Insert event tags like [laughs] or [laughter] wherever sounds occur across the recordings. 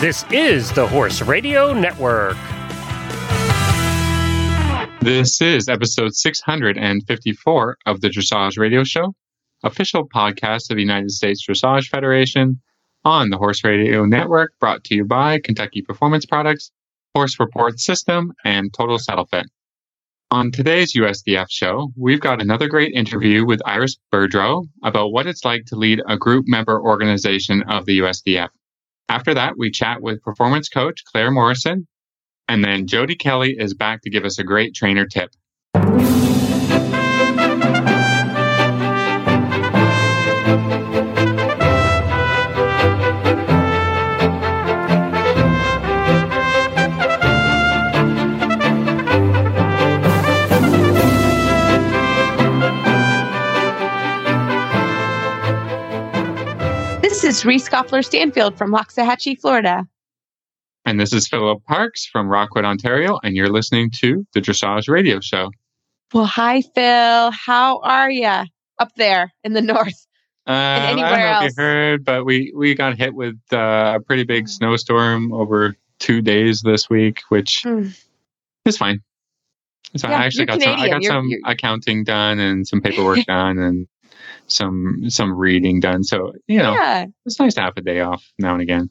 This is the Horse Radio Network. This is episode 654 of the Dressage Radio Show, official podcast of the United States Dressage Federation on the Horse Radio Network, brought to you by Kentucky Performance Products, Horse Report System, and Total Saddle Fit. On today's USDF show, we've got another great interview with Iris Berdrow about what it's like to lead a group member organization of the USDF. After that, we chat with performance coach Claire Morrison, and then Jodie Kelly is back to give us a great trainer tip. Is Reese Koffler Stanfield from Loxahatchee, Florida. And this is Philip Parkes from Rockwood, Ontario, and you're listening to the Dressage Radio Show. Well, hi, Phil. How are you up there in the [laughs] north? Um, I don't anywhere know if you heard, but we, we got hit with uh, a pretty big snowstorm over two days this week, which Hmm. is fine. It's fine. Yeah, I actually got some, I got You're- some you're- accounting done and some paperwork [laughs] done and some some reading done. So you know, Yeah, it's nice to have a day off now and again.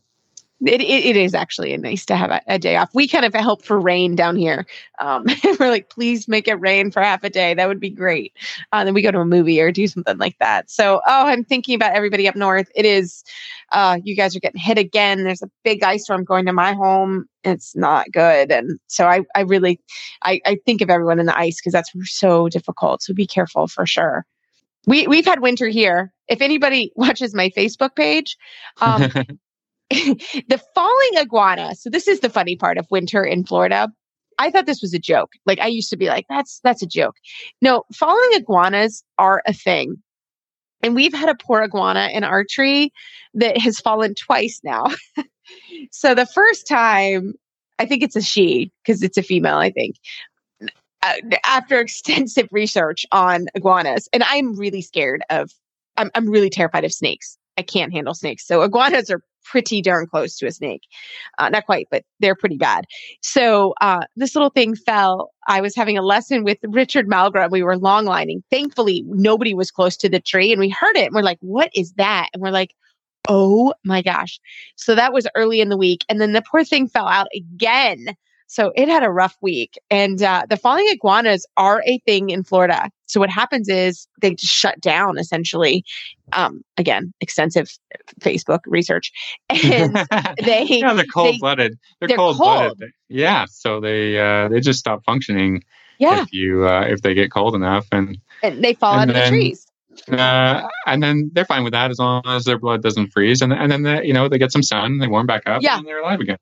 it, it, it is actually nice to have a, a day off. We kind of hope for rain down here. Um, [laughs] we're like, please make it rain for half a day. That would be great. Uh, then we go to a movie or do something like that. So, oh, I'm thinking about everybody up north. It is, uh, you guys are getting hit again. There's a big ice storm going to my home. It's not good. And so I, I really, I, I think of everyone in the ice because that's so difficult. So be careful for sure. We, we've had winter here. If anybody [laughs] watches my Facebook page, um, [laughs] [laughs] the falling iguana. So this is the funny part of winter in Florida. I thought this was a joke. Like I used to be like, that's that's a joke. No, falling iguanas are a thing. And we've had a poor iguana in our tree that has fallen twice now. so the first time, I think it's a she because it's a female, I think. Uh, after extensive research on iguanas, and I'm really scared of, I'm, I'm really terrified of snakes. I can't handle snakes. So iguanas are pretty darn close to a snake. Uh, not quite, but they're pretty bad. So uh, this little thing fell. I was having a lesson with Richard Malgram. We were long lining. Thankfully, nobody was close to the tree, and we heard it. And we're like, "What is that?" And we're like, "Oh my gosh!" So that was early in the week, and then the poor thing fell out again. So it had a rough week. And uh, the falling iguanas are a thing in Florida. So what happens is they just shut down essentially. Um, again, extensive Facebook research. [laughs] And they, [laughs] yeah, they're cold blooded. They're, they're cold blooded. Yeah, so they uh, they just stop functioning yeah, if you uh, if they get cold enough, and and they fall and out of the trees. uh, and then they're fine with that as long as their blood doesn't freeze, and and then they, you know they get some sun, they warm back up, Yeah. and they're alive again.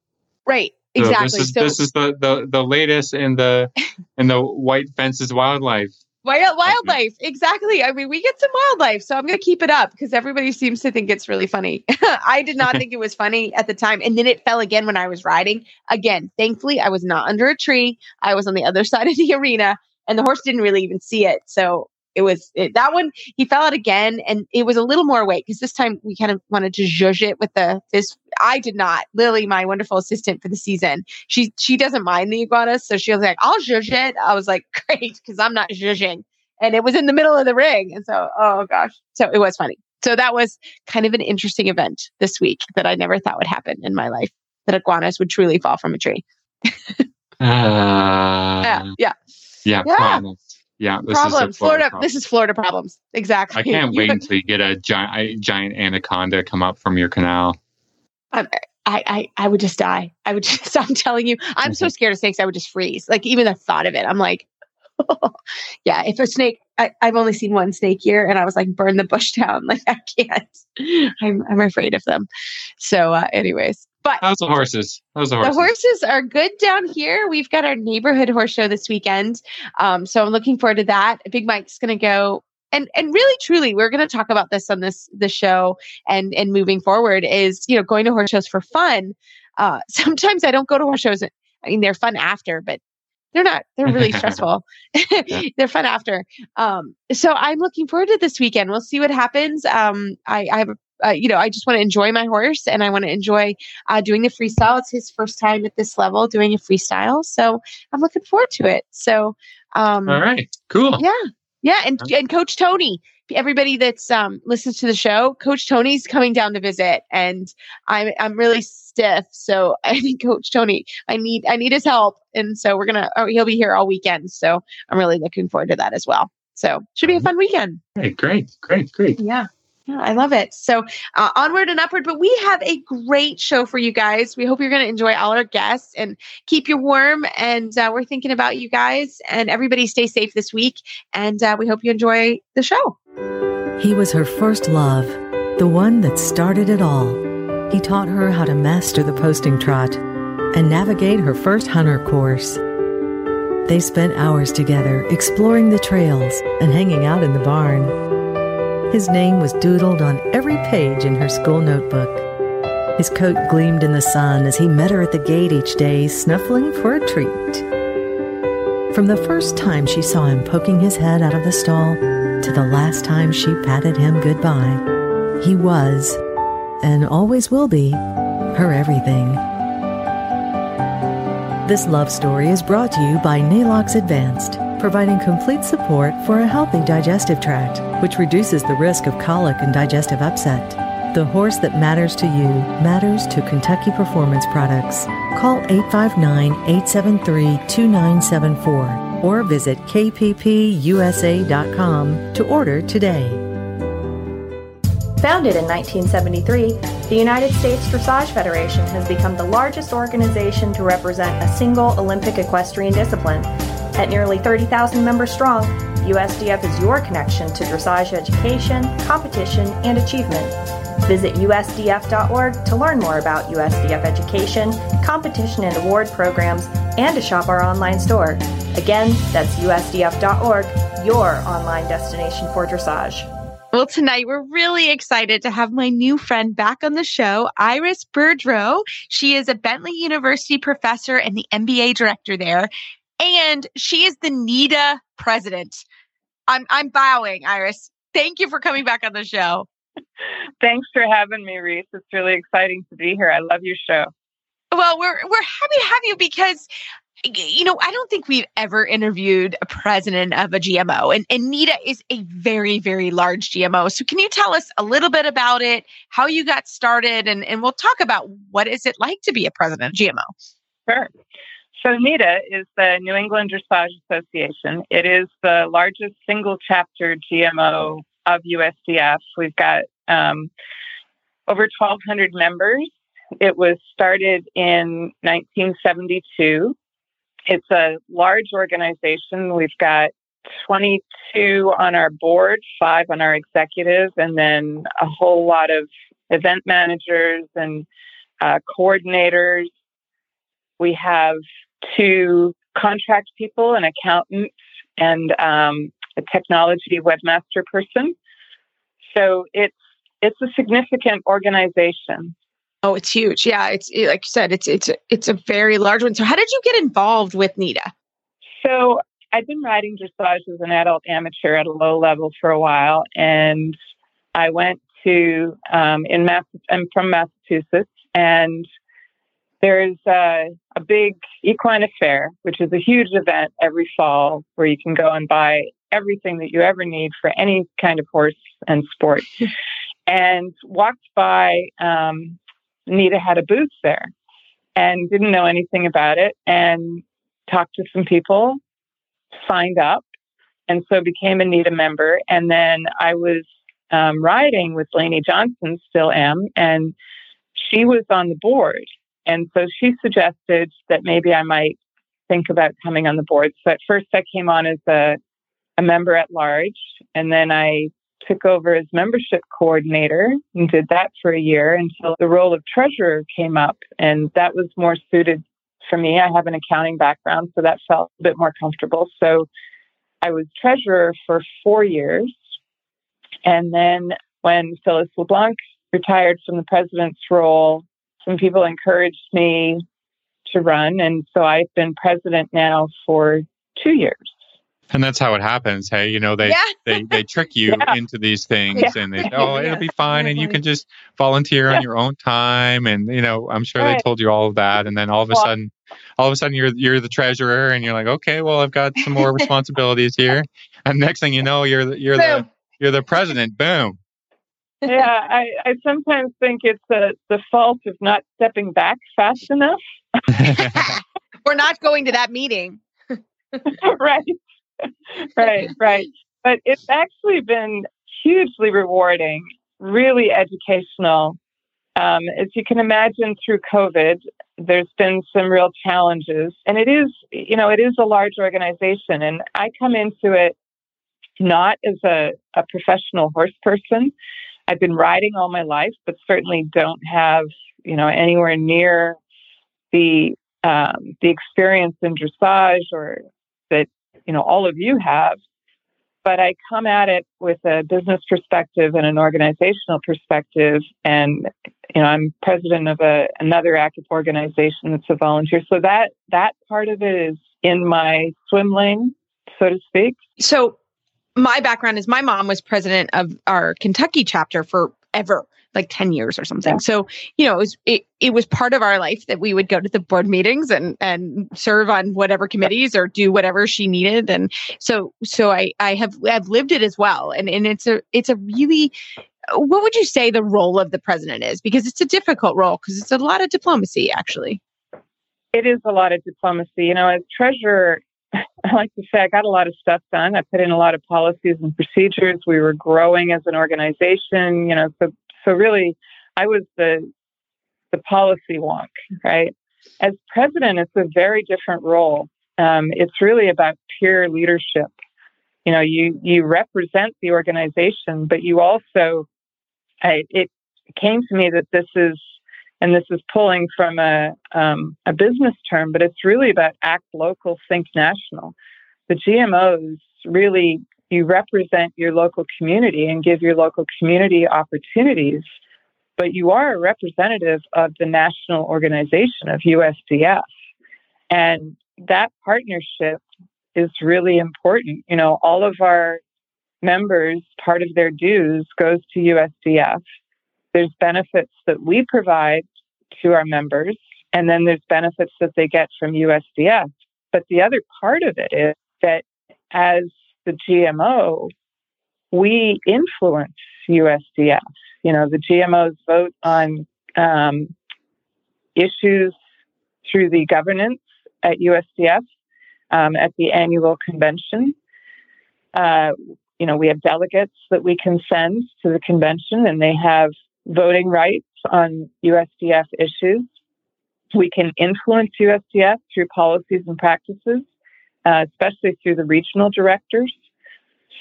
Right. So Exactly. This is so this is the, the the latest in the in the white fences wildlife. wild, uh, wildlife. Exactly. I mean, we get some wildlife. So I'm going to keep it up because everybody seems to think it's really funny. [laughs] I did not [laughs] think it was funny at the time. And then it fell again when I was riding. Again, thankfully, I was not under a tree. I was on the other [laughs] side of the arena and the horse didn't really even see it. So it was it, that one. He fell out again, and it was a little more weight because this time we kind of wanted to judge it with the this. I did not. Lily, my wonderful assistant for the season, she she doesn't mind the iguanas, so she was like, "I'll judge it." I was like, [laughs] "Great," because I'm not judging, and it was in the middle of the ring, and so oh gosh, so it was funny. So that was kind of an interesting event this week that I never thought would happen in my life. That iguanas would truly fall from a tree. [laughs] Uh, yeah, yeah. yeah, Yeah. Yeah, this Problem. is a Florida. problem. This is Florida problems. Exactly. I [laughs] can't wait until you get a giant a giant anaconda come up from your canal. Um, I, I, I would just die. I would [laughs] just, I'm telling you, I'm so mm-hmm. scared of snakes. I would just freeze. Like even the thought of it, I'm like, [laughs] yeah, if a snake, I, I've only seen one snake here and I was like, burn the bush down. [laughs] Like I can't, I'm, I'm afraid of them. So, uh, anyways, but How's the horses? How's the horses? the horses? horses are good down here. We've got our neighborhood horse show this weekend. Um, so I'm looking forward to that. Big Mike's going to go. And, and really truly we're going to talk about this on this the show and and moving forward is you know going to horse shows for fun uh [laughs] sometimes i don't go to horse shows i mean they're fun after but they're not they're really [laughs] stressful [laughs] they're fun after um so i'm looking forward to this weekend we'll see what happens um i, I have a uh, you know, I just want to enjoy my horse and I want to enjoy uh, doing the freestyle. It's his first time at this level doing a freestyle. So I'm looking forward to it. So, um, All right, cool. yeah, yeah. And, and Coach Tony, everybody that's um, listens to the show, Coach Tony's coming down to visit and I'm, I'm really stiff. So [laughs] I think Coach Tony, I need, I need his help. And so we're going to, oh, he'll be here all weekend. So I'm really looking forward to that as well. So should be a fun weekend. Great, great, great, great. Yeah. I love it. So uh, onward and upward, but we have a great show for you guys. We hope you're going to enjoy all our guests and keep you warm. And uh, we're thinking about you guys and everybody stay safe this week. And uh, we hope you enjoy the show. He was her first love, the one that started it all. He taught her how to master the posting trot and navigate her first hunter course. They spent hours together exploring the trails and hanging out in the barn. His name was doodled on every page in her school notebook. His coat gleamed in the sun as he met her at the gate each day, snuffling for a treat. From the first time she saw him poking his head out of the stall to the last time she patted him goodbye, he was, and always will be, her everything. This love story is brought to you by Neigh-Lox Advanced providing complete support for a healthy digestive tract, which reduces the risk of colic and digestive upset. The horse that matters to you matters to Kentucky Performance Products. Call 859 873 2974 or visit kppusa.com to order today. Founded in 1973, the United States Dressage Federation has become the largest organization to represent a single Olympic equestrian discipline at nearly 30,000 members strong, USDF is your connection to dressage education, competition, and achievement. Visit usdf.org to learn more about USDF education, competition and award programs, and to shop our online store. Again, that's usdf.org, your online destination for dressage. Well, tonight we're really excited to have my new friend back on the show, Iris Berdrow. She is a Bentley University professor and the MBA director there and she is the NEDA president. I'm I'm bowing, Iris. Thank you for coming back on the show. Thanks for having me, Reese. It's really exciting to be here. I love your show. Well, we're we're happy to have you because you know, I don't think we've ever interviewed a president of a GMO, and, and NEDA is a very, very large GMO. So, can you tell us a little bit about it, how you got started, and, and we'll talk about what is it like to be a president of GMO? Sure. So NEDA is the New England Dressage Association. It is the largest single chapter GMO of USDF. We've got um, over 1,200 members. It was started in 1972. It's a large organization. We've got 22 on our board, five on our executive, and then a whole lot of event managers and uh, coordinators. We have to contract people, an accountant, and um, a technology webmaster person. So it's it's a significant organization. Oh, it's huge. Yeah, it's like you said, it's it's it's a very large one. So, how did you get involved with NEDA? So, I've been riding dressage as an adult amateur at a low level for a while, and I went to um, in Mass. I'm from Massachusetts, and there's a, a big equine affair, which is a huge event every fall where you can go and buy everything that you ever need for any kind of horse and sport. [laughs] and walked by, um, NEDA had a booth there and didn't know anything about it and talked to some people, signed up, and so became a NEDA member. And then I was um, riding with Lainey Johnson, still am, and she was on the board. And so she suggested that maybe I might think about coming on the board. So at first I came on as a, a member at large, and then I took over as membership coordinator and did that for a year until the role of treasurer came up. And that was more suited for me. I have an accounting background, so that felt a bit more comfortable. So I was treasurer for four years. And then when Phyllis LeBlanc retired from the president's role, some people encouraged me to run. And so I've been president now for two years. And that's how it happens. Hey, you know, they Yeah. they, they trick you [laughs] Yeah. into these things Yeah. and they [laughs] oh, it'll be fine. And you can just volunteer on your own time. And, you know, I'm sure they told you all of that. And then all of a Well- sudden, all of a sudden you're, you're the treasurer and you're like, okay, well, I've got some more [laughs] responsibilities here. And next thing you know, you're, the- you're the, you're the president. Boom. Yeah, I, I sometimes think it's the, the fault of not stepping back fast enough. [laughs] We're not going to that meeting. [laughs] right. right, right. But it's actually been hugely rewarding, really educational. Um, as you can imagine, through COVID, there's been some real challenges, and it is, you know, it is a large organization, and I come into it not as a, a professional horse person. I've been riding all my life, but certainly don't have, you know, anywhere near the um, the experience in dressage or that you know all of you have. But i come at it with a business perspective and an organizational perspective. And you know i'm president of a another active organization that's a volunteer. So that that part of it is in my swim lane so to speak. So, my background is my mom was president of our Kentucky chapter forever, like 10 years or something. Yeah. So, you know, it was it, it was part of our life that we would go to the board meetings and and serve on whatever committees or do whatever she needed and so so I I have I've lived it as well and and it's a it's a really what would you say the role of the president is because it's a difficult role because it's a lot of diplomacy actually. it is a lot of diplomacy you know as treasurer I like to say I got a lot of stuff done. I put in a lot of policies and procedures. We were growing as an organization, you know, so so really I was the the policy wonk, right? As president, it's a very different role. Um, it's really about peer leadership. You know, you you represent the organization, but you also I, it came to me that this is and this is pulling from a, um, a business term, but it's really about act local, think national. The GMOs really, you represent your local community and give your local community opportunities, but you are a representative of the national organization of USDF. And that partnership is really important. You know, all of our members, part of their dues goes to USDF there's benefits that we provide to our members, and then there's benefits that they get from USDF. But the other part of it is that as the GMO, we influence USDF. You know, the GMOs vote on um, issues through the governance at USDF um, at the annual convention. Uh, you know, we have delegates that we can send to the convention, and they have voting rights on USDF issues. We can influence USDF through policies and practices, uh, especially through the regional directors.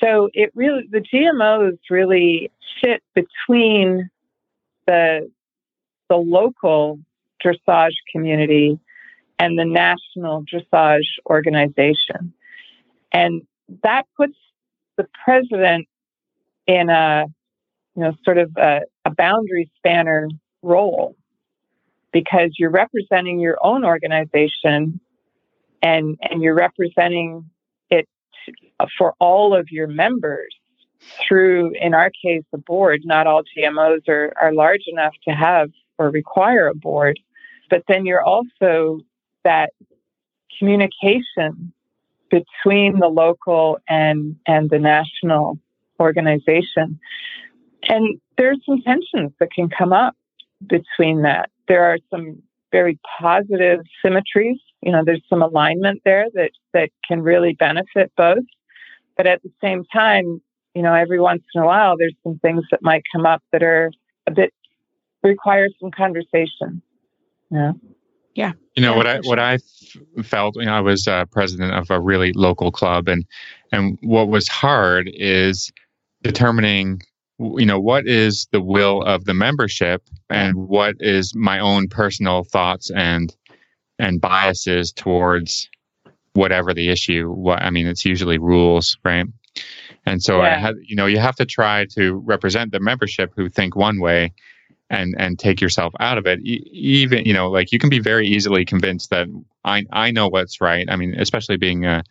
So it really, the GMOs really sit between the the local dressage community and the national dressage organization, and that puts the president in a you know, sort of a, a, boundary spanner role because you're representing your own organization and and you're representing it for all of your members through, in our case, the board. Not all GMOs are, are large enough to have or require a board, but then you're also that communication between the local and and the national organization. And there's some tensions that can come up between that. There are some very positive symmetries. You know, there's some alignment there that, that can really benefit both. But at the same time, you know, every once in a while, there's some things that might come up that are a bit require some conversation. Yeah. Yeah. You know Yeah, what I sure. what I felt. You know, I was uh, president of a really local club, and and what was hard is determining you know what is the will of the membership and what is my own personal thoughts and and biases towards whatever the issue what i mean it's usually rules right? And so i had you know you have to try to represent the membership who think one way and and take yourself out of it. E- even you know like you can be very easily convinced that i i know what's right. I mean especially being a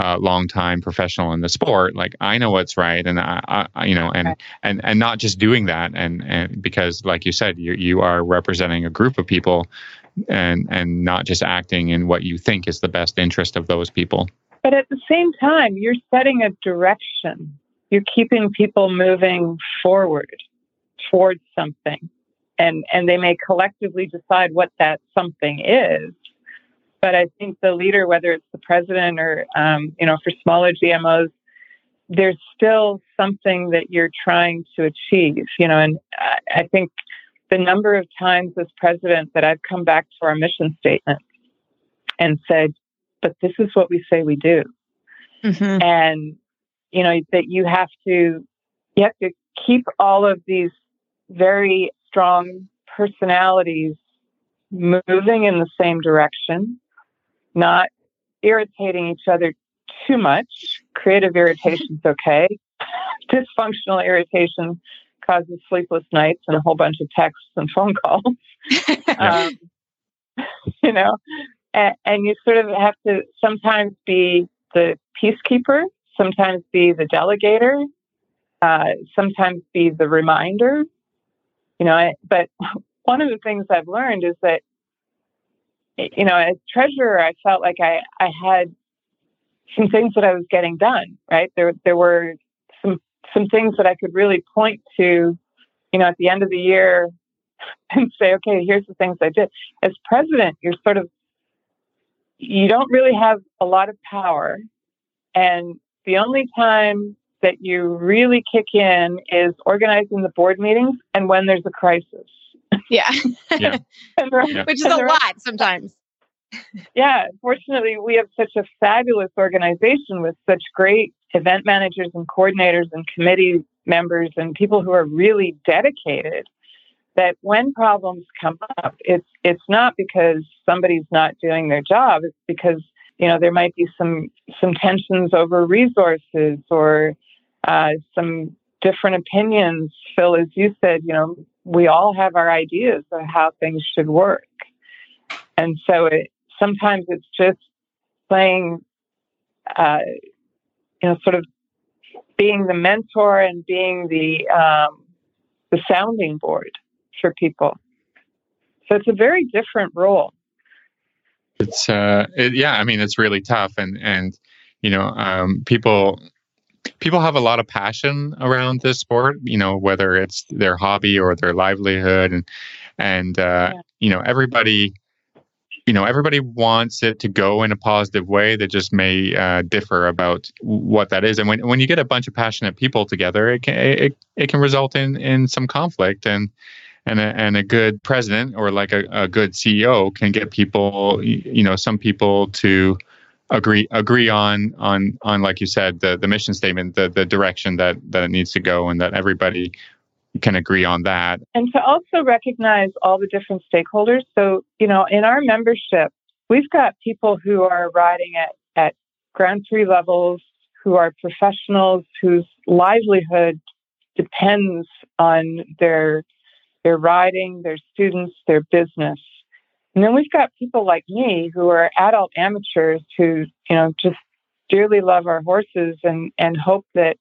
uh, long time professional in the sport, like I know what's right, and I, I you know, and right. and and not just doing that, and and because, like you said, you you are representing a group of people, and and not just acting in what you think is the best interest of those people. But at the same time, you're setting a direction. You're keeping people moving forward towards something, and and they may collectively decide what that something is but I think the leader, whether it's the president or, um, you know, for smaller GMOs, there's still something that you're trying to achieve, you know, and I think the number of times as president that I've come back to our mission statement and said, but this is what we say we do. Mm-hmm. And, you know, that you have to, you have to keep all of these very strong personalities moving in the same direction not irritating each other too much. Creative irritation is okay. [laughs] Dysfunctional irritation causes sleepless nights and a whole bunch of texts and phone calls. [laughs] um, [laughs] you know, and, and you sort of have to sometimes be the peacekeeper, sometimes be the delegator, uh, sometimes be the reminder. You know, I, but one of the things I've learned is that you know, as treasurer, I felt like I, I had some things that I was getting done, right? There, there were some, some things that I could really point to, you know, at the end of the year [laughs] and say, okay, here's the things I did. As president, you're sort of, you don't really have a lot of power. And the only time that you really kick in is organizing the board meetings and when there's a crisis. Yeah. [laughs] yeah. Which is a lot sometimes. yeah. Fortunately, we have such a fabulous organization with such great event managers and coordinators and committee members and people who are really dedicated that when problems come up, it's it's not because somebody's not doing their job. It's because you know there might be some some tensions over resources or uh, some different opinions. Phil, as you said, you know we all have our ideas of how things should work. And so it, sometimes it's just playing, uh, you know, sort of being the mentor and being the, um, the sounding board for people. So it's a very different role. It's, uh, it, yeah, I mean, it's really tough. And, and, you know, um, people, people have a lot of passion around this sport you know whether it's their hobby or their livelihood and and uh, yeah. you know everybody you know everybody wants it to go in a positive way that just may uh, differ about what that is and when when you get a bunch of passionate people together it can it, it can result in in some conflict and and a, and a good president or like a, a good CEO can get people you know some people to agree agree on on on like you said the the mission statement the the direction that that it needs to go and that everybody can agree on that. And to also recognize all the different stakeholders. So you know in our membership we've got people who are riding at at grand prix levels who are professionals whose livelihood depends on their their riding their students their business and then we've got people like me who are adult amateurs who, you know, just dearly love our horses and, and hope that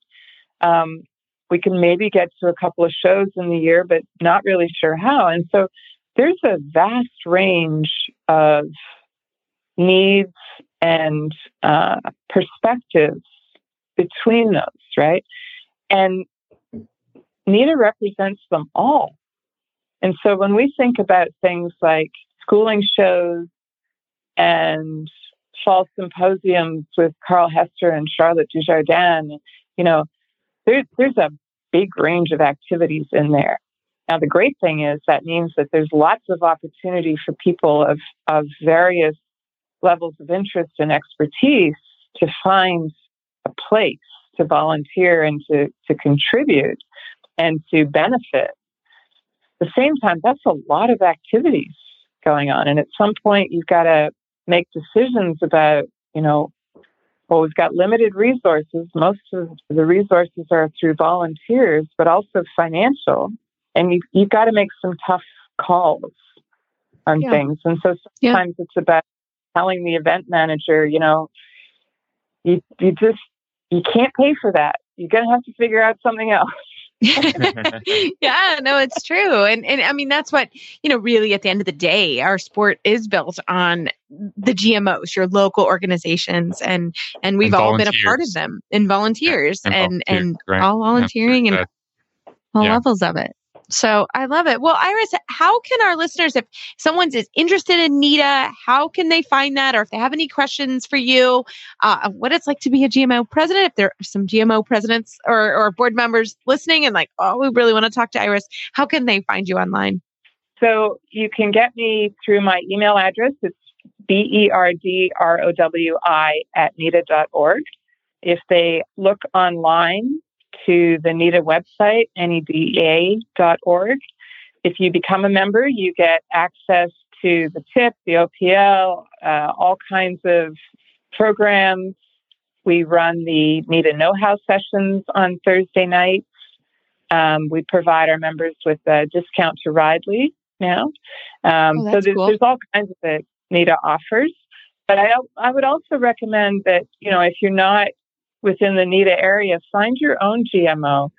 um, we can maybe get to a couple of shows in the year, but not really sure how. And so there's a vast range of needs and uh, perspectives between those, right? And NEDA represents them all. And so when we think about things like schooling shows and fall symposiums with Carl Hester and Charlotte Dujardin, you know, there, there's a big range of activities in there. Now, the great thing is that means that there's lots of opportunity for people of, of various levels of interest and expertise to find a place to volunteer and to, to contribute and to benefit. At the same time, that's a lot of activities going on. And at some point, you've got to make decisions about, you know, well, we've got limited resources. Most of the resources are through volunteers, but also financial. And you, you've got to make some tough calls on yeah. things. And so sometimes yeah. it's about telling the event manager, you know, you you just you can't pay for that. You're gonna have to figure out something else. [laughs] [laughs] yeah, no, it's true. And and I mean that's what, you know, really at the end of the day, our sport is built on the GMOs, your local organizations and and we've And all been a part of them and volunteers and and and, right. all volunteering Yeah, and all yeah. levels of it. So I love it. Well, Iris, how can our listeners, if someone's is interested in NEDA, how can they find that? Or if they have any questions for you, uh, what it's like to be a GMO president, if there are some GMO presidents or, or board members listening and like, oh, we really want to talk to Iris, how can they find you online? So you can get me through my email address. It's B E R D R O W I at NEDA.org. If they look online to the NEDA website, NEDA.org, if you become a member, you get access to the TIP, the OPL, uh, all kinds of programs. We run the NEDA Know How sessions on Thursday nights. Um, we provide our members with a discount to Ridley now. Um, Oh, so there's, cool. there's all kinds of that NEDA offers. But I, I would also recommend that, you know, if you're not within the NEDA area, find your own GMO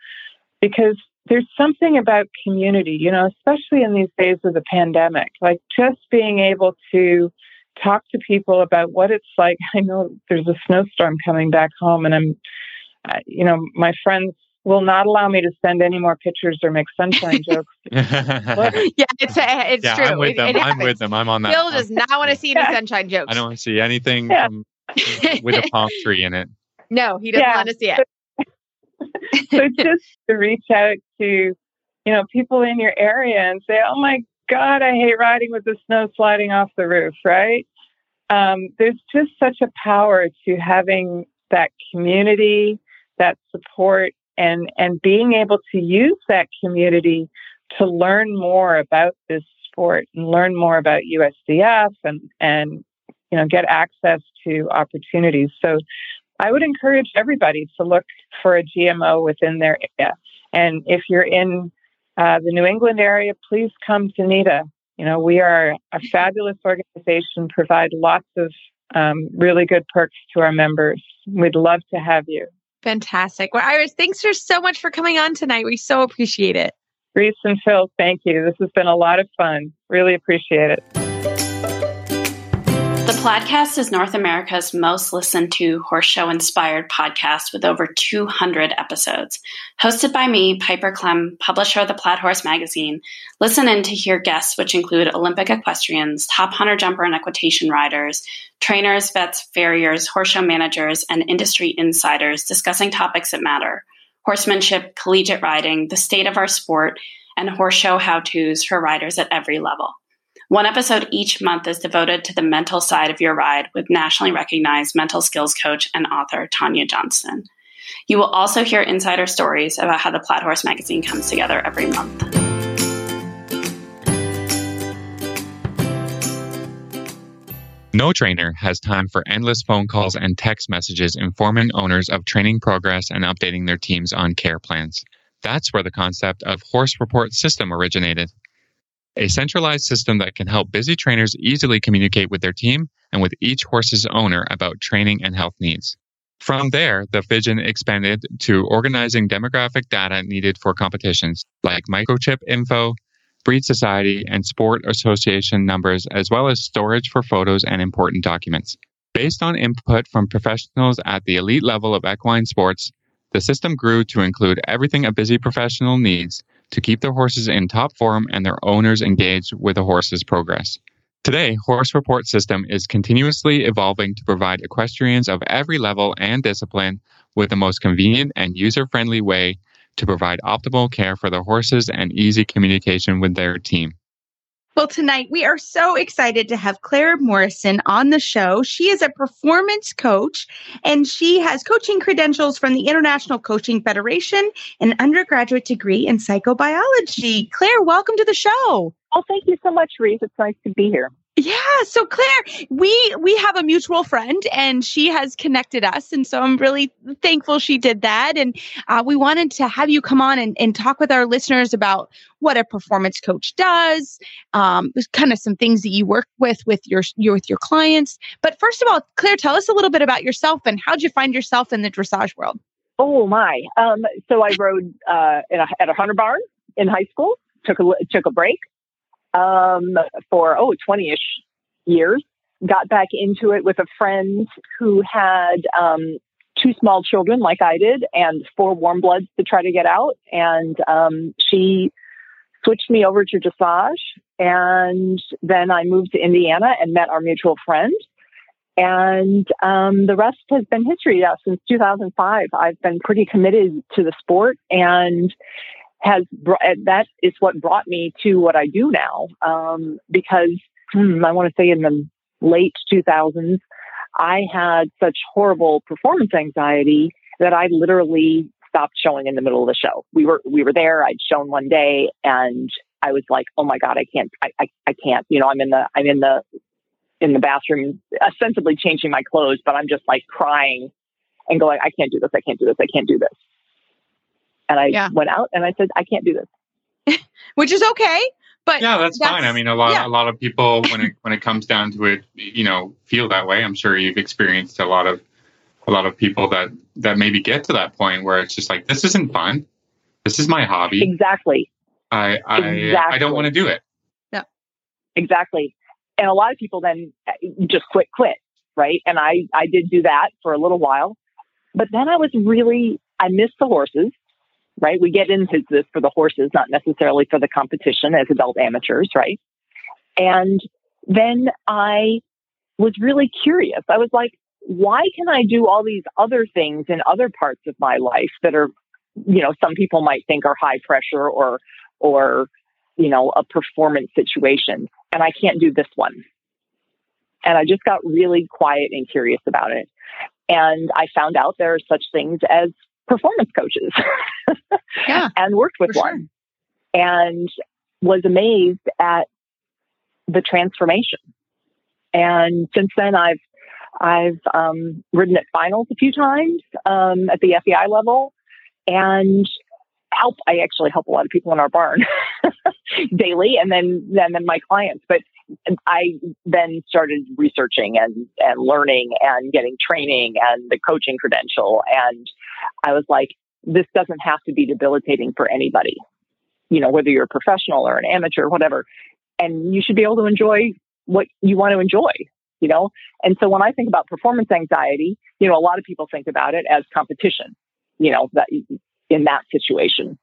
because there's something about community, you know, especially in these days of the pandemic, like just being able to talk to people about what it's like. [laughs] I know there's a snowstorm coming back home, and I'm, uh, you know, my friends will not allow me to send any more pictures or make sunshine [laughs] jokes. [laughs] yeah, Yeah, it's uh, it's true. I'm with It- them. it I'm with them. I'm on that. Bill does not want to see any Yeah. sunshine jokes. I don't want to see anything Yeah. from, with a palm tree in it. No, he doesn't Yeah. want to see it. so just to reach out to, you know, people in your area and say, "Oh my God, I hate riding with the snow sliding off the roof." Right? Um, there's just such a power to having that community, that support, and and being able to use that community to learn more about this sport and learn more about USDF and and you know get access to opportunities. So I would encourage everybody to look for a GMO within their area. And if you're in uh, the New England area, please come to NEDA. You know, we are a fabulous organization, provide lots of um, really good perks to our members. We'd love to have you. Fantastic. Well, Iris, thanks for so much for coming on tonight. We so appreciate it. Reese and Phil, thank you. This has been a lot of fun. Really appreciate it. Podcast is North America's most listened to horse show inspired podcast with over 200 episodes. Hosted by me, Piper Klemm, publisher of the Plaid Horse magazine. Listen in to hear guests, which include Olympic equestrians, top hunter jumper and equitation riders, trainers, vets, farriers, horse show managers, and industry insiders discussing topics that matter horsemanship, collegiate riding, the state of our sport, and horse show how to's for riders at every level. One episode each month is devoted to the mental side of your ride with nationally recognized mental skills coach and author Tonya Johnston. You will also hear insider stories about how the Plaid Horse magazine comes together every month. No trainer has time for endless phone calls and text messages informing owners of training progress and updating their teams on care plans. That's where the concept of Horse Report System originated. A centralized system that can help busy trainers easily communicate with their team and with each horse's owner about training and health needs. From there, the vision expanded to organizing demographic data needed for competitions like microchip info, breed society, and sport association numbers, as well as storage for photos and important documents. Based on input from professionals at the elite level of equine sports, the system grew to include everything a busy professional needs to keep their horses in top form and their owners engaged with the horse's progress. Today, Horse Report System is continuously evolving to provide equestrians of every level and discipline with the most convenient and user friendly way to provide optimal care for their horses and easy communication with their team. Well, tonight we are so excited to have Claire Morrison on the show. She is a performance coach and she has coaching credentials from the International Coaching Federation, an undergraduate degree in psychobiology. Claire, welcome to the show. Oh, thank you so much, Reese. It's nice to be here. Yeah, so Claire, we we have a mutual friend, and she has connected us, and so I'm really thankful she did that. And uh, we wanted to have you come on and, and talk with our listeners about what a performance coach does, um, kind of some things that you work with with your, your with your clients. But first of all, Claire, tell us a little bit about yourself and how'd you find yourself in the dressage world. Oh my! Um, so I rode uh, a, at a hunter barn in high school. Took a took a break um, for oh 20 ish years. Got back into it with a friend who had um, two small children, like I did, and four warm bloods to try to get out. And um, she switched me over to dressage. And then I moved to Indiana and met our mutual friend. And um, the rest has been history. Yeah, since 2005, I've been pretty committed to the sport and has brought, that is what brought me to what I do now. Um, because hmm, I want to say in the late 2000s, I had such horrible performance anxiety that I literally stopped showing in the middle of the show. We were we were there. I'd shown one day, and I was like, "Oh my god, I can't, I, I, I can't." You know, I'm in the I'm in the in the bathroom, ostensibly changing my clothes, but I'm just like crying and going, "I can't do this. I can't do this. I can't do this." And I yeah. went out and I said, I can't do this. [laughs] Which is okay. But yeah, that's, that's fine. I mean, a lot, yeah. a lot of people, when it when it comes down to it, you know, feel that way. I'm sure you've experienced a lot of a lot of people that that maybe get to that point where it's just like, this isn't fun. This is my hobby. Exactly. I I exactly. I don't want to do it. Yeah. Exactly. And a lot of people then uh, just quit, quit, right? And I I did do that for a little while, but then I was really I missed the horses right? We get into this for the horses, not necessarily for the competition as adult amateurs, right? And then I was really curious. I was like, why can I do all these other things in other parts of my life that are, you know, some people might think are high pressure or, or, you know, a performance situation, and I can't do this one. And I just got really quiet and curious about it. And I found out there are such things as performance coaches [laughs] yeah, and worked with one sure. and was amazed at the transformation. And since then, I've I've um, ridden at finals a few times um, at the FEI level, and help. I actually help a lot of people in our barn [laughs] daily, and then and then my clients. But I then started researching and, and learning and getting training and the coaching credential. And I was like, this doesn't have to be debilitating for anybody, you know, whether you're a professional or an amateur, whatever. And you should be able to enjoy what you want to enjoy, you know? And so when I think about performance anxiety, you know, a lot of people think about it as competition, you know, that in that situation.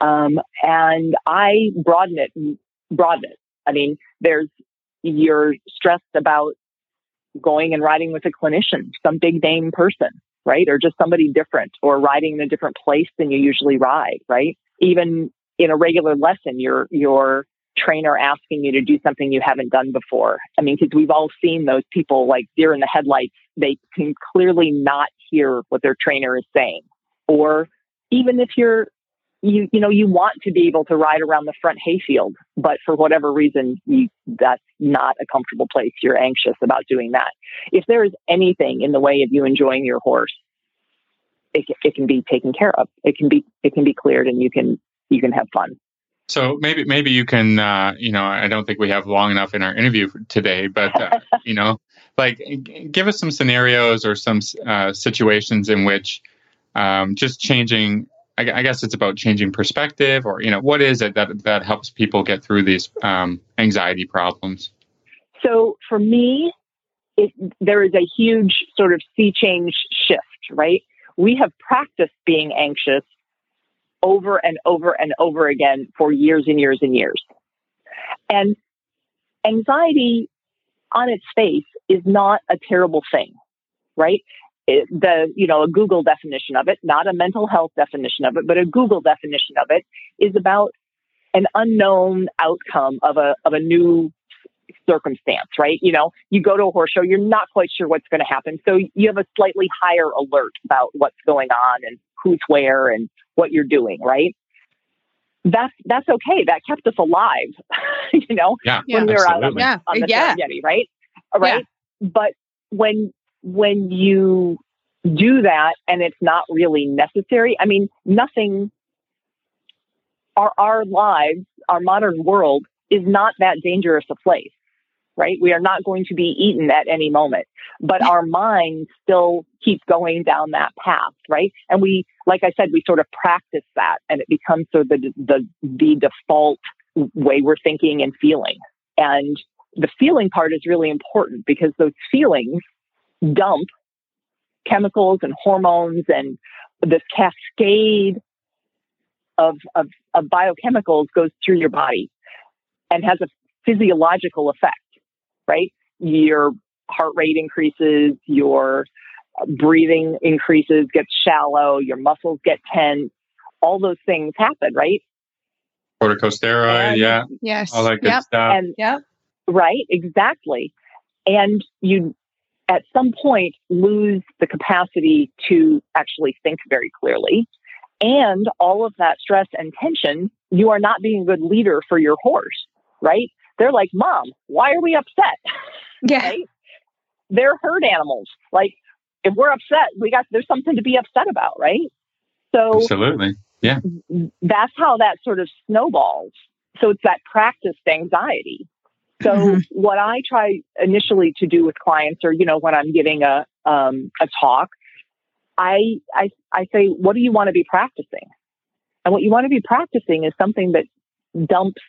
Um, and I broaden it, broaden it. I mean, there's you're stressed about going and riding with a clinician, some big name person, right? Or just somebody different or riding in a different place than you usually ride, right? Even in a regular lesson, your, your trainer asking you to do something you haven't done before. I mean, because we've all seen those people like deer in the headlights. They can clearly not hear what their trainer is saying. Or even if you're you you know you want to be able to ride around the front hayfield but for whatever reason you, that's not a comfortable place. You're anxious about doing that. If there is anything in the way of you enjoying your horse it, it can be taken care of. It can be it can be cleared and you can you can have fun. So maybe maybe you can uh, you know I don't think we have long enough in our interview today, but uh, [laughs] you know like give us some scenarios or some uh, situations in which um, just changing I, guess it's about changing perspective, or you know, what is it that that helps people get through these um, anxiety problems? So for me, it, there is a huge sort of sea change shift. Right, we have practiced being anxious over and over and over again for years and years and years, and anxiety on its face is not a terrible thing, right? The you know a Google definition of it, not a mental health definition of it, but a Google definition of it is about an unknown outcome of a of a new circumstance, right? You know, you go to a horse show, you're not quite sure what's going to happen, so you have a slightly higher alert about what's going on and who's where and what you're doing, right? that's that's okay. That kept us alive, [laughs] you know, Yeah, when we were out on, absolutely. Yeah. on the Yeah. Serengeti, right? Right. But when when you do that and it's not really necessary, I mean, nothing. Our our lives, our modern world, is not that dangerous a place, right? We are not going to be eaten at any moment, but our mind still keeps going down that path, right? And we, like I said, we sort of practice that, and it becomes sort of the the the default way we're thinking and feeling. And the feeling part is really important because those feelings dump chemicals and hormones and this cascade of, of, of biochemicals goes through your body and has a physiological effect, right? Your heart rate increases, your uh, breathing increases, gets shallow, your muscles get tense, all those things happen, right? Corticosteroid, And- yeah, Yes. all that good Yep. stuff. And Yep. right, exactly. And you, at some point, lose the capacity to actually think very clearly. And all of that stress and tension, you are not being a good leader for your horse, right? They're like, Mom, why are we upset? [laughs] Yeah. Right? They're herd animals. Like, if we're upset, we got, there's something to be upset about, right? So Absolutely. Yeah. That's how that sort of snowballs. So it's that practiced anxiety. So Mhm. what I try initially to do with clients, or you know, when I'm giving a um, a talk, I, I I say, what do you want to be practicing? And what you want to be practicing is something that dumps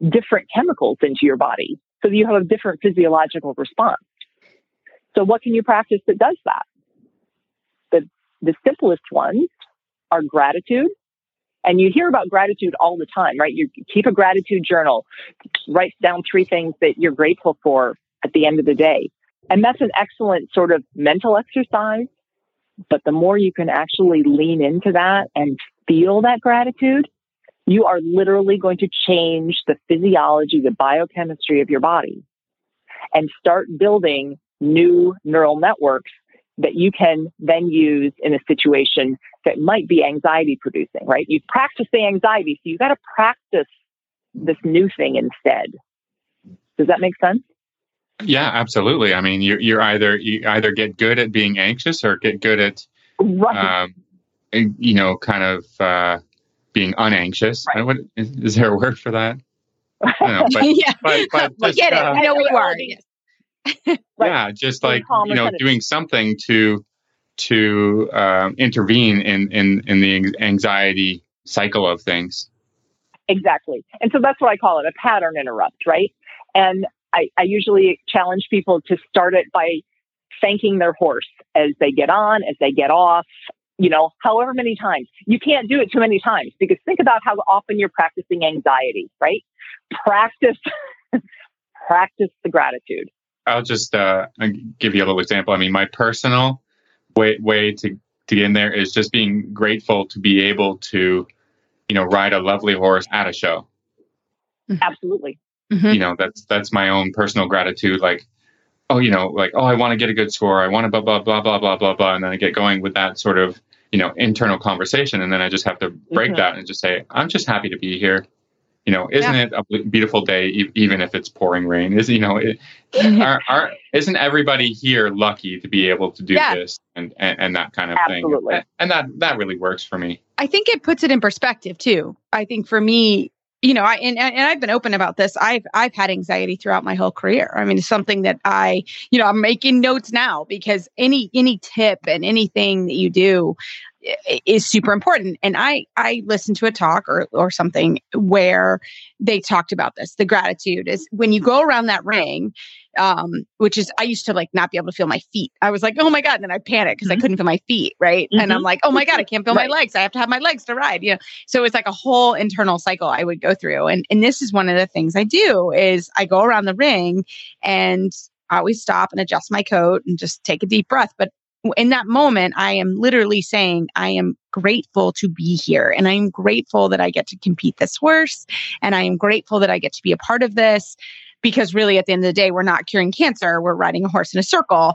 different chemicals into your body, so that you have a different physiological response. So what can you practice that does that? The the simplest ones are gratitude and you hear about gratitude all the time, right? You keep a gratitude journal, write down three things that you're grateful for at the end of the day. And that's an excellent sort of mental exercise. But the more you can actually lean into that and feel that gratitude, you are literally going to change the physiology, the biochemistry of your body and start building new neural networks that you can then use in a situation that might be anxiety producing, right? You practice the anxiety, so you got to practice this new thing instead. Does that make sense? Yeah, absolutely. I mean, you're you're either you either get good at being anxious or get good at Right. um, you know, kind of uh, being unanxious. Right. I would- is, is there a word for that? Know, but [laughs] yeah. but, but [laughs] just, get it. uh, We know what you are. Yes. Right. yeah, just like you know, doing something to to um, intervene in in in the anxiety cycle of things. Exactly. And so that's what I call it a pattern interrupt, right? And I, I usually challenge people to start it by thanking their horse as they get on, as they get off, you know, however many times. You can't do it too many times because think about how often you're practicing anxiety, right? Practice, [laughs] practice the gratitude. I'll just uh, give you a little example. I mean, my personal way way to to get in there is just being grateful to be able to, you know, ride a lovely horse at a show. Absolutely. Mhm. You know, that's that's my own personal gratitude. Like, oh, you know, like oh, I want to get a good score. I want to blah blah blah blah blah blah blah, and then I get going with that sort of you know internal conversation, and then I just have to break Mhm. that and just say, I'm just happy to be here. You know, isn't it a beautiful day, e- even if it's pouring rain? Is you know, it, [laughs] are, are, isn't everybody here lucky to be able to do Yeah. this and, and and that kind of Absolutely. thing? And that that really works for me. I think it puts it in perspective too. I think for me, you know, I and, and I've been open about this. I've I've had anxiety throughout my whole career. I mean, it's something that I, you know, I'm making notes now because any any tip and anything that you do is super important. And I I listened to a talk or or something where they talked about this. The gratitude is when you go around that ring, um, which is I used to like not be able to feel my feet. I was like, oh my god, and then I panicked because I couldn't feel my feet, right? And I'm like, oh my god, I can't feel Right. my legs. I have to have my legs to ride. You know, so it's like a whole internal cycle I would go through. And and this is one of the things I do is I go around the ring and I always stop and adjust my coat and just take a deep breath. But in that moment, I am literally saying, I am grateful to be here. And I'm grateful that I get to compete this horse. And I am grateful that I get to be a part of this. Because really, at the end of the day, we're not curing cancer. We're riding a horse in a circle,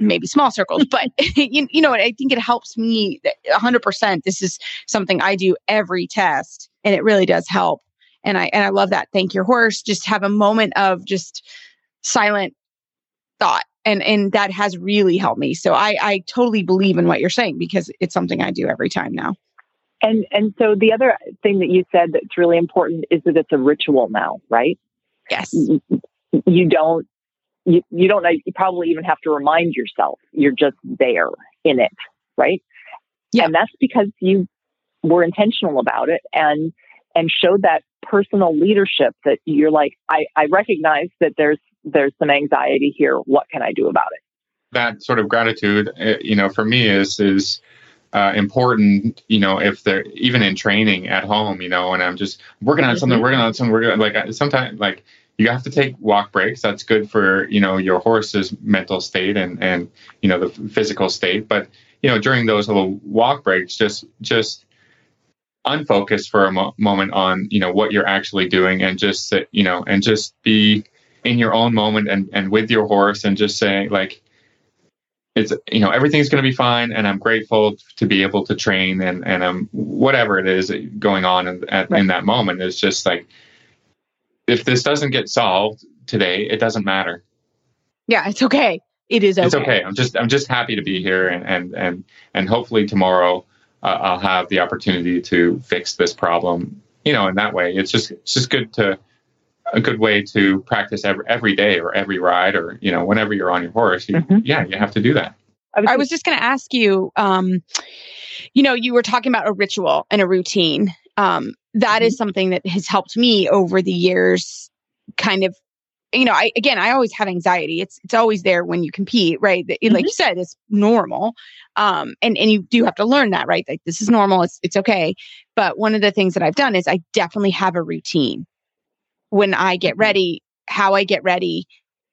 maybe small circles. [laughs] But [laughs] you, you know what? I think it helps me 100%. This is something I do every test and it really does help. And I and I love that. Thank your horse. Just have a moment of just silent thought and and that has really helped me. So i i totally believe in what you're saying because it's something i do every time now. And and so the other thing that you said that's really important is that it's a ritual now right? Yes. You, you don't you, you don't you probably even have to remind yourself you're just there in it right? Yeah. and that's because you were intentional about it and and showed that personal leadership that you're like i i recognize that there's there's some anxiety here. What can I do about it? That sort of gratitude, uh, you know, for me is is uh, important. You know, if they're even in training at home, you know, and I'm just working on mm-hmm. something, working on something, working on, like sometimes like you have to take walk breaks. That's good for you know your horse's mental state and and you know the physical state. But you know during those little walk breaks, just just unfocus for a mo- moment on you know what you're actually doing and just sit, you know and just be in your own moment and, and with your horse and just saying like it's you know everything's going to be fine and i'm grateful to be able to train and and um whatever it is going on in, at, right. in that moment it's just like if this doesn't get solved today it doesn't matter yeah it's okay it is okay. it's okay i'm just i'm just happy to be here and and and, and hopefully tomorrow uh, i'll have the opportunity to fix this problem you know in that way it's just it's just good to a good way to practice every, every day or every ride or you know whenever you're on your horse you, mm-hmm. yeah you have to do that. I was just going to ask you um, you know you were talking about a ritual and a routine. Um, that mm-hmm. is something that has helped me over the years kind of you know i again i always have anxiety. It's it's always there when you compete right? Mm-hmm. like you said it's normal. Um and and you do have to learn that right? Like this is normal. It's it's okay. But one of the things that i've done is i definitely have a routine when I get mm-hmm. ready, how I get ready.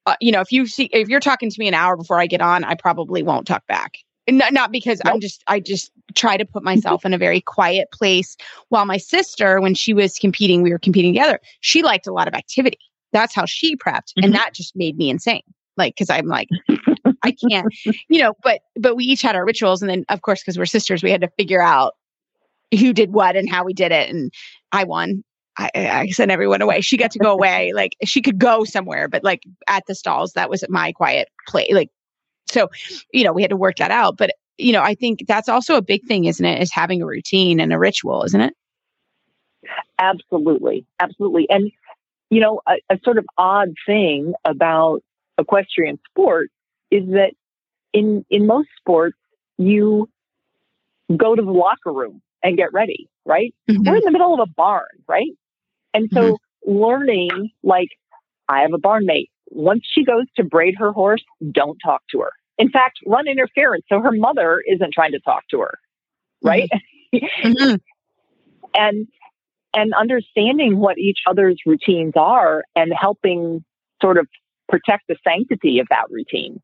Uh, you know, if you see, if you're talking to me an hour before I get on, I probably won't talk back. Not, not because nope. I'm just, I just try to put mm-hmm. myself in a very quiet place. While my sister, when she was competing, we were competing together, she liked a lot of activity. That's how she prepped. Mm-hmm. And that just made me insane. Like, cause I'm like, [laughs] I can't, you know, but, but we each had our rituals. And then, of course, because we're sisters, we had to figure out who did what and how we did it. And I won I, I, sent everyone away. She got to go [laughs] away. Like she could go somewhere, but like at the stalls, that was my quiet play. Like, so, you know, we had to work that out. But, you know, I think that's also a big thing, isn't it? Is having a routine and a ritual, isn't it? Absolutely. Absolutely. And, you know, a, a sort of odd thing about equestrian sport is that in, in most sports, you go to the locker room and get ready, right? Mm-hmm. We're in the middle of a barn, right? And so mm-hmm. learning, like, I have a barn mate. Once she goes to braid her horse, don't talk to her. In fact, run interference so her mother isn't trying to talk to her, right? Mm-hmm. [laughs] and and understanding what each other's routines are and helping sort of protect the sanctity of that routine.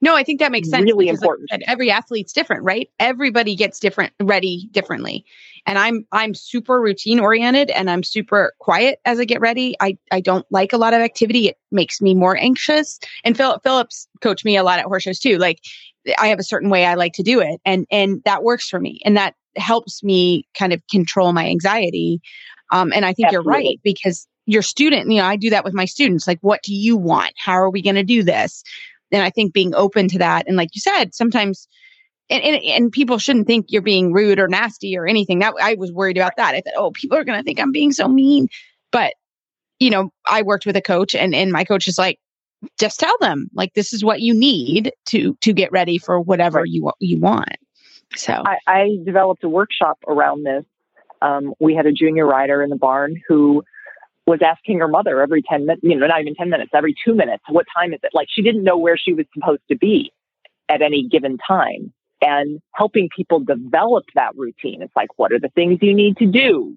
No, I think that makes sense. Really important. Like every athlete's different, right? Everybody gets different ready differently. And I'm I'm super routine oriented and I'm super quiet as I get ready. I I don't like a lot of activity. It makes me more anxious. And Philip Phillips coached me a lot at horse shows too. Like I have a certain way I like to do it and and that works for me. And that helps me kind of control my anxiety. Um, and I think Absolutely. you're right because your student, you know, I do that with my students. Like, what do you want? How are we going to do this? And I think being open to that, and like you said, sometimes, and, and, and people shouldn't think you're being rude or nasty or anything. That I was worried about that. I thought, oh, people are going to think I'm being so mean. But you know, I worked with a coach, and and my coach is like, just tell them like this is what you need to to get ready for whatever you you want. So I, I developed a workshop around this. Um, we had a junior rider in the barn who was asking her mother every 10 minutes, you know, not even 10 minutes, every two minutes, what time is it? Like she didn't know where she was supposed to be at any given time. And helping people develop that routine. It's like, what are the things you need to do?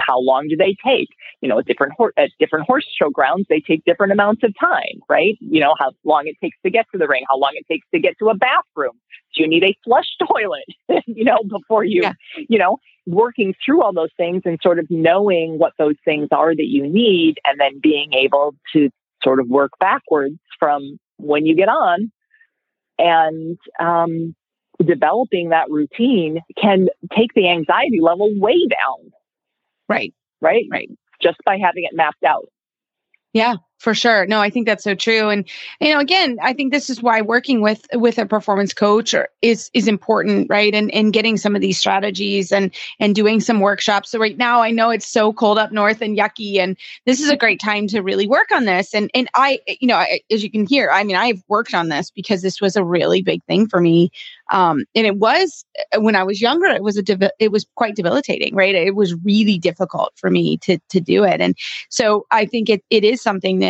How long do they take? You know, at different hor- at different horse show grounds, they take different amounts of time, right? You know, how long it takes to get to the ring, how long it takes to get to a bathroom. Do you need a flush [laughs] toilet? you know, before you, yeah. you know, working through all those things and sort of knowing what those things are that you need and then being able to sort of work backwards from when you get on and um, developing that routine can take the anxiety level way down Right. Right. Right. Just by having it mapped out. Yeah, for sure. No, I think that's so true. And you know, again, I think this is why working with with a performance coach or, is is important, right? And and getting some of these strategies and and doing some workshops. So right now, I know it's so cold up north and yucky, and this is a great time to really work on this. And and I, you know, I, as you can hear, I mean, I've worked on this because this was a really big thing for me. Um, and it was uh, when I was younger, it was a dev- it was quite debilitating, right? It was really difficult for me to to do it, and so I think it it is something that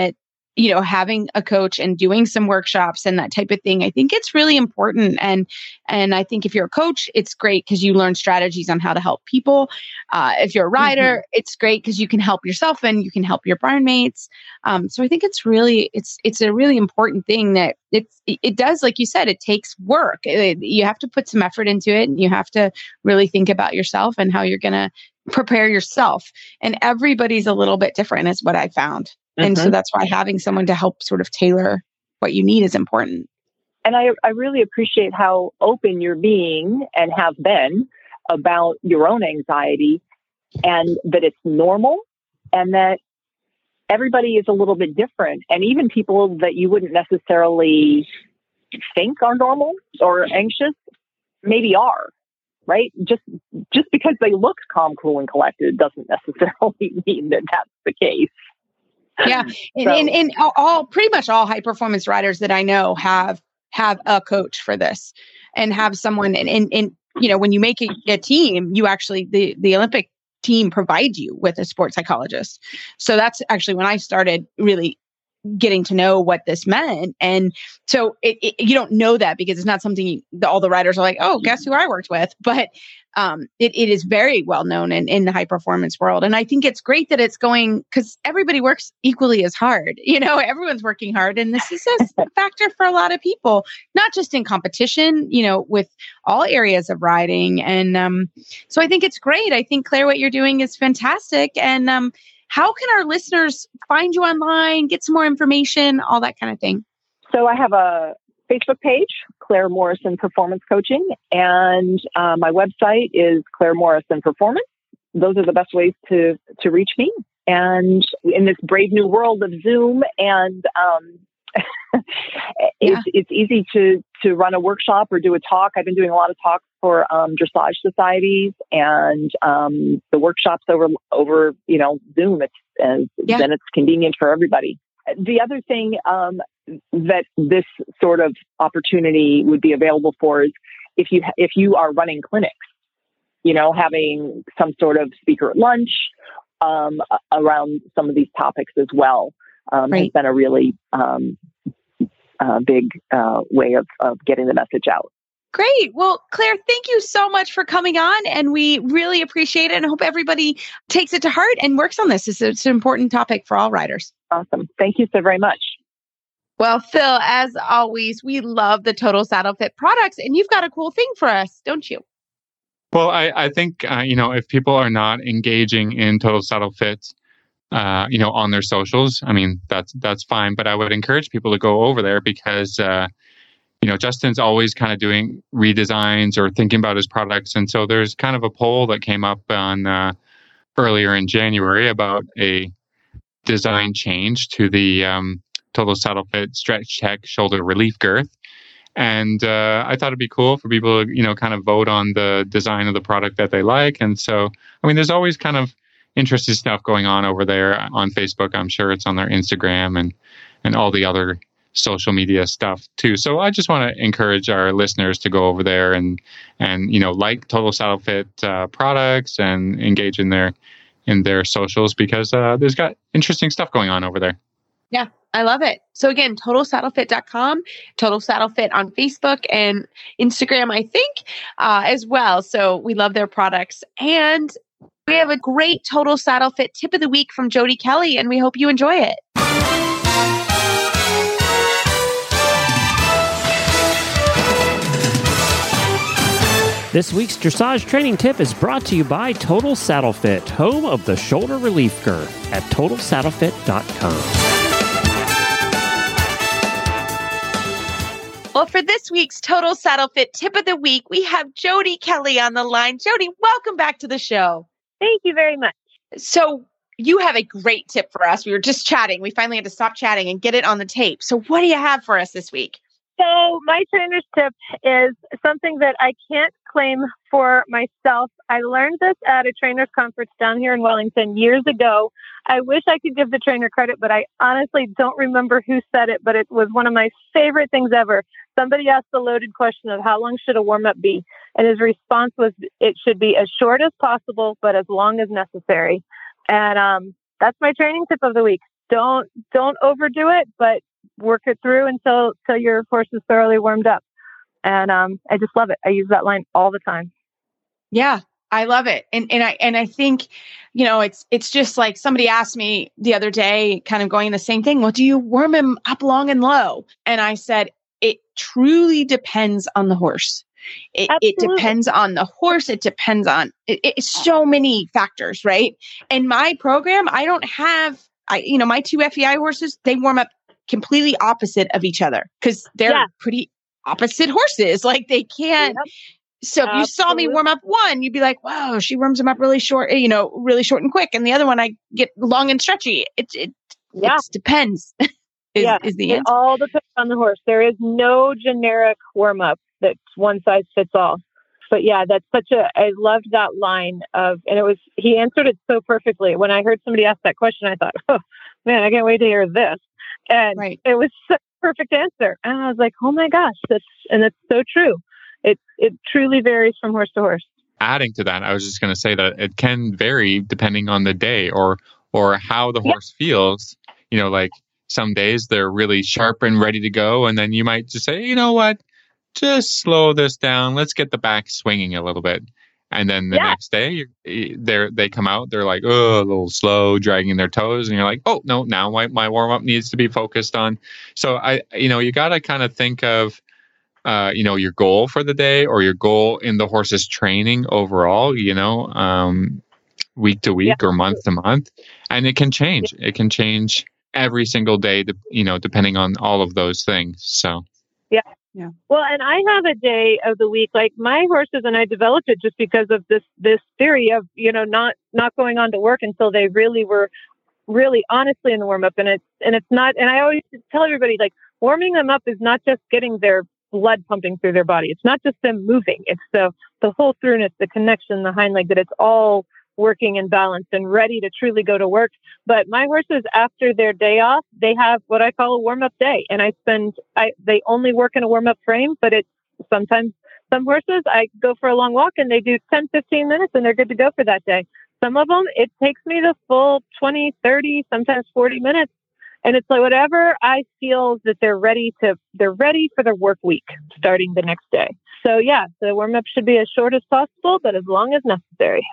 you know having a coach and doing some workshops and that type of thing i think it's really important. And and i think if you're a coach it's great because you learn strategies on how to help people. Uh, if you're a rider mm-hmm. it's great because you can help yourself and you can help your barn mates um, so i think it's really it's it's a really important thing that it's it does like you said it takes work. It, you have to put some effort into it and you have to really think about yourself and how you're going to prepare yourself. And everybody's a little bit different is what i found and so mm-hmm. that's why having someone to help sort of tailor what you need is important. And I, I really appreciate how open you're being and have been about your own anxiety and that it's normal and that everybody is a little bit different. And even people that you wouldn't necessarily think are normal or anxious maybe are right just just because they look calm cool and collected doesn't [laughs] necessarily mean that that's the case yeah. [laughs] So, and, and, and all pretty much all high performance riders that i know have have a coach for this and have someone and and, and you know when you make a, a team you actually the the olympic team provides you with a sports psychologist. So that's actually when i started really getting to know what this meant. And so it, it, you don't know that because it's not something you, all the writers are like, oh, guess who I worked with. [laughs] But um, it, it is very well known in, in the high performance world. And I think it's great that it's going because everybody works equally as hard. [laughs] You know, everyone's working hard. And this is a [laughs] factor for a lot of people, not just in competition, you know, with all areas of riding. And um, so I think it's great. I think, Claire, what you're doing is fantastic. And um, how can our listeners find you online, get some more information, all that kind of thing? So I have a Facebook page, Claire Morrison Performance Coaching, and uh, my website is Claire Morrison Performance. Those are the best ways to to reach me. And in this brave new world of Zoom and um, [laughs] it's, it's easy to to run a workshop or do a talk. I've been doing a lot of talks for um, dressage societies and um, the workshops over over you know Zoom. It's and yeah. then it's convenient for everybody. The other thing um, that this sort of opportunity would be available for is if you if you are running clinics, you know, having some sort of speaker at lunch um, around some of these topics as well um, right. has been a really um, uh, big uh, way of, of getting the message out. Great. Well, Claire, thank you so much for coming on. And we really appreciate it and I hope everybody takes it to heart and works on this. It's, it's an important topic for all riders. Awesome. Thank you so very much. Well, Phil, as always, we love the Total Saddle Fit products, and you've got a cool thing for us, don't you? Well, I, I think, uh, you know, if people are not engaging in Total Saddle Fit, uh, you know, on their socials. I mean, that's that's fine, but I would encourage people to go over there because, uh, you know, Justin's always kind of doing redesigns or thinking about his products, and so there's kind of a poll that came up on uh, earlier in January about a design change to the um, Total Saddle Fit Stretch Tech Shoulder Relief Girth. And uh, I thought it'd be cool for people to, you know, kind of vote on the design of the product that they like. And so, I mean, there's always kind of interesting stuff going on over there on Facebook. I'm sure it's on their Instagram and and all the other social media stuff too. So I just want to encourage our listeners to go over there and and you know like Total Saddle Fit uh, products and engage in their in their socials because uh, there's got interesting stuff going on over there. Yeah, I love it. So again, totalsaddlefit.com, Total Saddle Fit on Facebook and Instagram, I think, uh, as well. So we love their products. And we have a great total saddle fit tip of the week from Jodie Kelly, and we hope you enjoy it. This week's dressage training tip is brought to you by Total Saddle Fit, home of the shoulder relief girth at totalsaddlefit.com. Well, for this week's Total Saddle Fit tip of the week, we have Jodie Kelly on the line. Jodie, welcome back to the show. Thank you very much. So you have a great tip for us. We were just chatting. We finally had to stop chatting and get it on the tape. So what do you have for us this week? So my trainer's tip is something that I can't claim for myself. I learned this at a trainer's conference down here in Wellington years ago. I wish I could give the trainer credit, but I honestly don't remember who said it, but it was one of my favorite things ever. Somebody asked the loaded question of how long should a warm up be? And his response was it should be as short as possible, but as long as necessary. And um, that's my training tip of the week. Don't don't overdo it, but work it through until until your horse is thoroughly warmed up. And um, I just love it. I use that line all the time. Yeah, I love it. And and I and I think, you know, it's it's just like somebody asked me the other day, kind of going the same thing. Well, do you warm him up long and low? And I said, it truly depends on the horse. It, it depends on the horse. It depends on it, it's so many factors, right? In my program, I don't have I you know my two FEI horses. They warm up completely opposite of each other because they're yeah. pretty opposite horses. Like they can't. Yep. So if you saw me warm up one, you'd be like, "Wow, she warms them up really short, you know, really short and quick." And the other one, I get long and stretchy. It it, yeah. it depends. [laughs] is, yeah, is the answer. It all depends on the horse. There is no generic warm up that's one size fits all. But yeah, that's such a. I loved that line of, and it was he answered it so perfectly. When I heard somebody ask that question, I thought, "Oh man, I can't wait to hear this." And right. it was such a perfect answer. And I was like, oh my gosh, that's, and it's so true. It, it truly varies from horse to horse. Adding to that, I was just going to say that it can vary depending on the day or, or how the horse feels. You know, like some days they're really sharp and ready to go. And then you might just say, you know what? Just slow this down. Let's get the back swinging a little bit. And then the yeah. next day, they they come out, they're like, oh, a little slow, dragging their toes, and you're like, oh no, now my, my warm up needs to be focused on. So I, you know, you got to kind of think of, uh, you know, your goal for the day or your goal in the horse's training overall. You know, um, week to week yeah. or month to month, and it can change. It can change every single day, you know, depending on all of those things. So. Yeah, yeah. Well, and I have a day of the week like my horses and I developed it just because of this this theory of, you know, not not going on to work until they really were really honestly in the warm up and it's and it's not and I always tell everybody like warming them up is not just getting their blood pumping through their body. It's not just them moving. It's the the whole throughness, the connection, the hind leg that it's all working and balanced and ready to truly go to work. But my horses, after their day off, they have what I call a warm up day. And I spend, I, they only work in a warm up frame, but it's sometimes some horses, I go for a long walk and they do 10, 15 minutes and they're good to go for that day. Some of them, it takes me the full 20, 30, sometimes 40 minutes. And it's like whatever I feel that they're ready to, they're ready for their work week starting the next day. So yeah, the warm up should be as short as possible, but as long as necessary.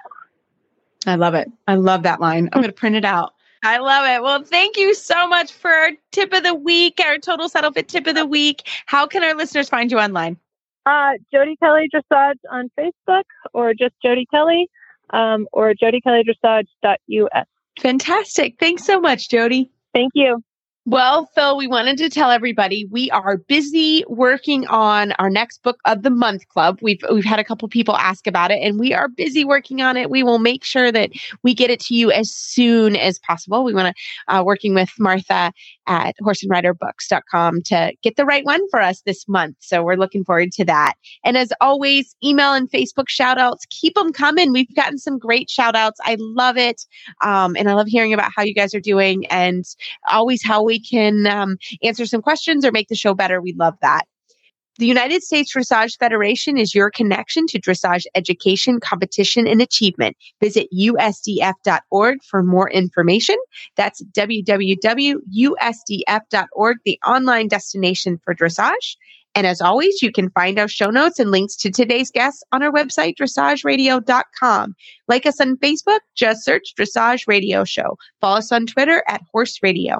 I love it. I love that line. I'm going to print it out. I love it. Well, thank you so much for our tip of the week, our total saddle fit tip of the week. How can our listeners find you online? Uh, Jodie Kelly Dressage on Facebook or just Jodie Kelly um, or jodykellydressage.us. Fantastic. Thanks so much, Jodie. Thank you. Well, Phil, we wanted to tell everybody we are busy working on our next book of the month club. We've we've had a couple people ask about it and we are busy working on it. We will make sure that we get it to you as soon as possible. We want to uh, working with Martha at horseandriderbooks.com to get the right one for us this month. So we're looking forward to that. And as always, email and Facebook shout outs, keep them coming. We've gotten some great shout outs. I love it. Um, and I love hearing about how you guys are doing and always how we we can um, answer some questions or make the show better, we'd love that. The United States Dressage Federation is your connection to dressage education, competition, and achievement. Visit usdf.org for more information. That's www.usdf.org, the online destination for dressage. And as always, you can find our show notes and links to today's guests on our website, dressageradio.com. Like us on Facebook, just search Dressage Radio Show. Follow us on Twitter at Horse Radio.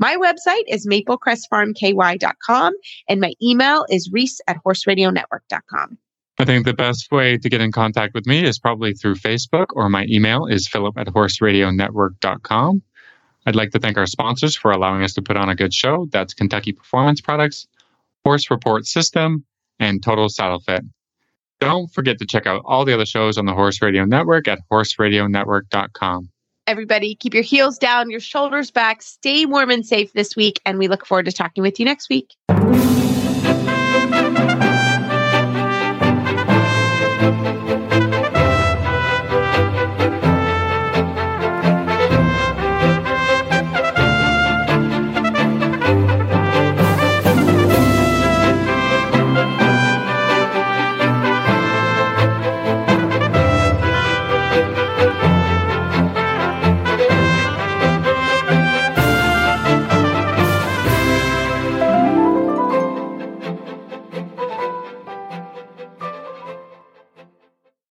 My website is maplecrestfarmky.com and my email is reese at horseradionetwork.com. I think the best way to get in contact with me is probably through Facebook or my email is philip at horseradionetwork.com. I'd like to thank our sponsors for allowing us to put on a good show. That's Kentucky Performance Products, Horse Report System, and Total Saddle Fit. Don't forget to check out all the other shows on the Horse Radio Network at horseradionetwork.com. everybody. Keep your heels down, your shoulders back. Stay warm and safe this week. And we look forward to talking with you next week.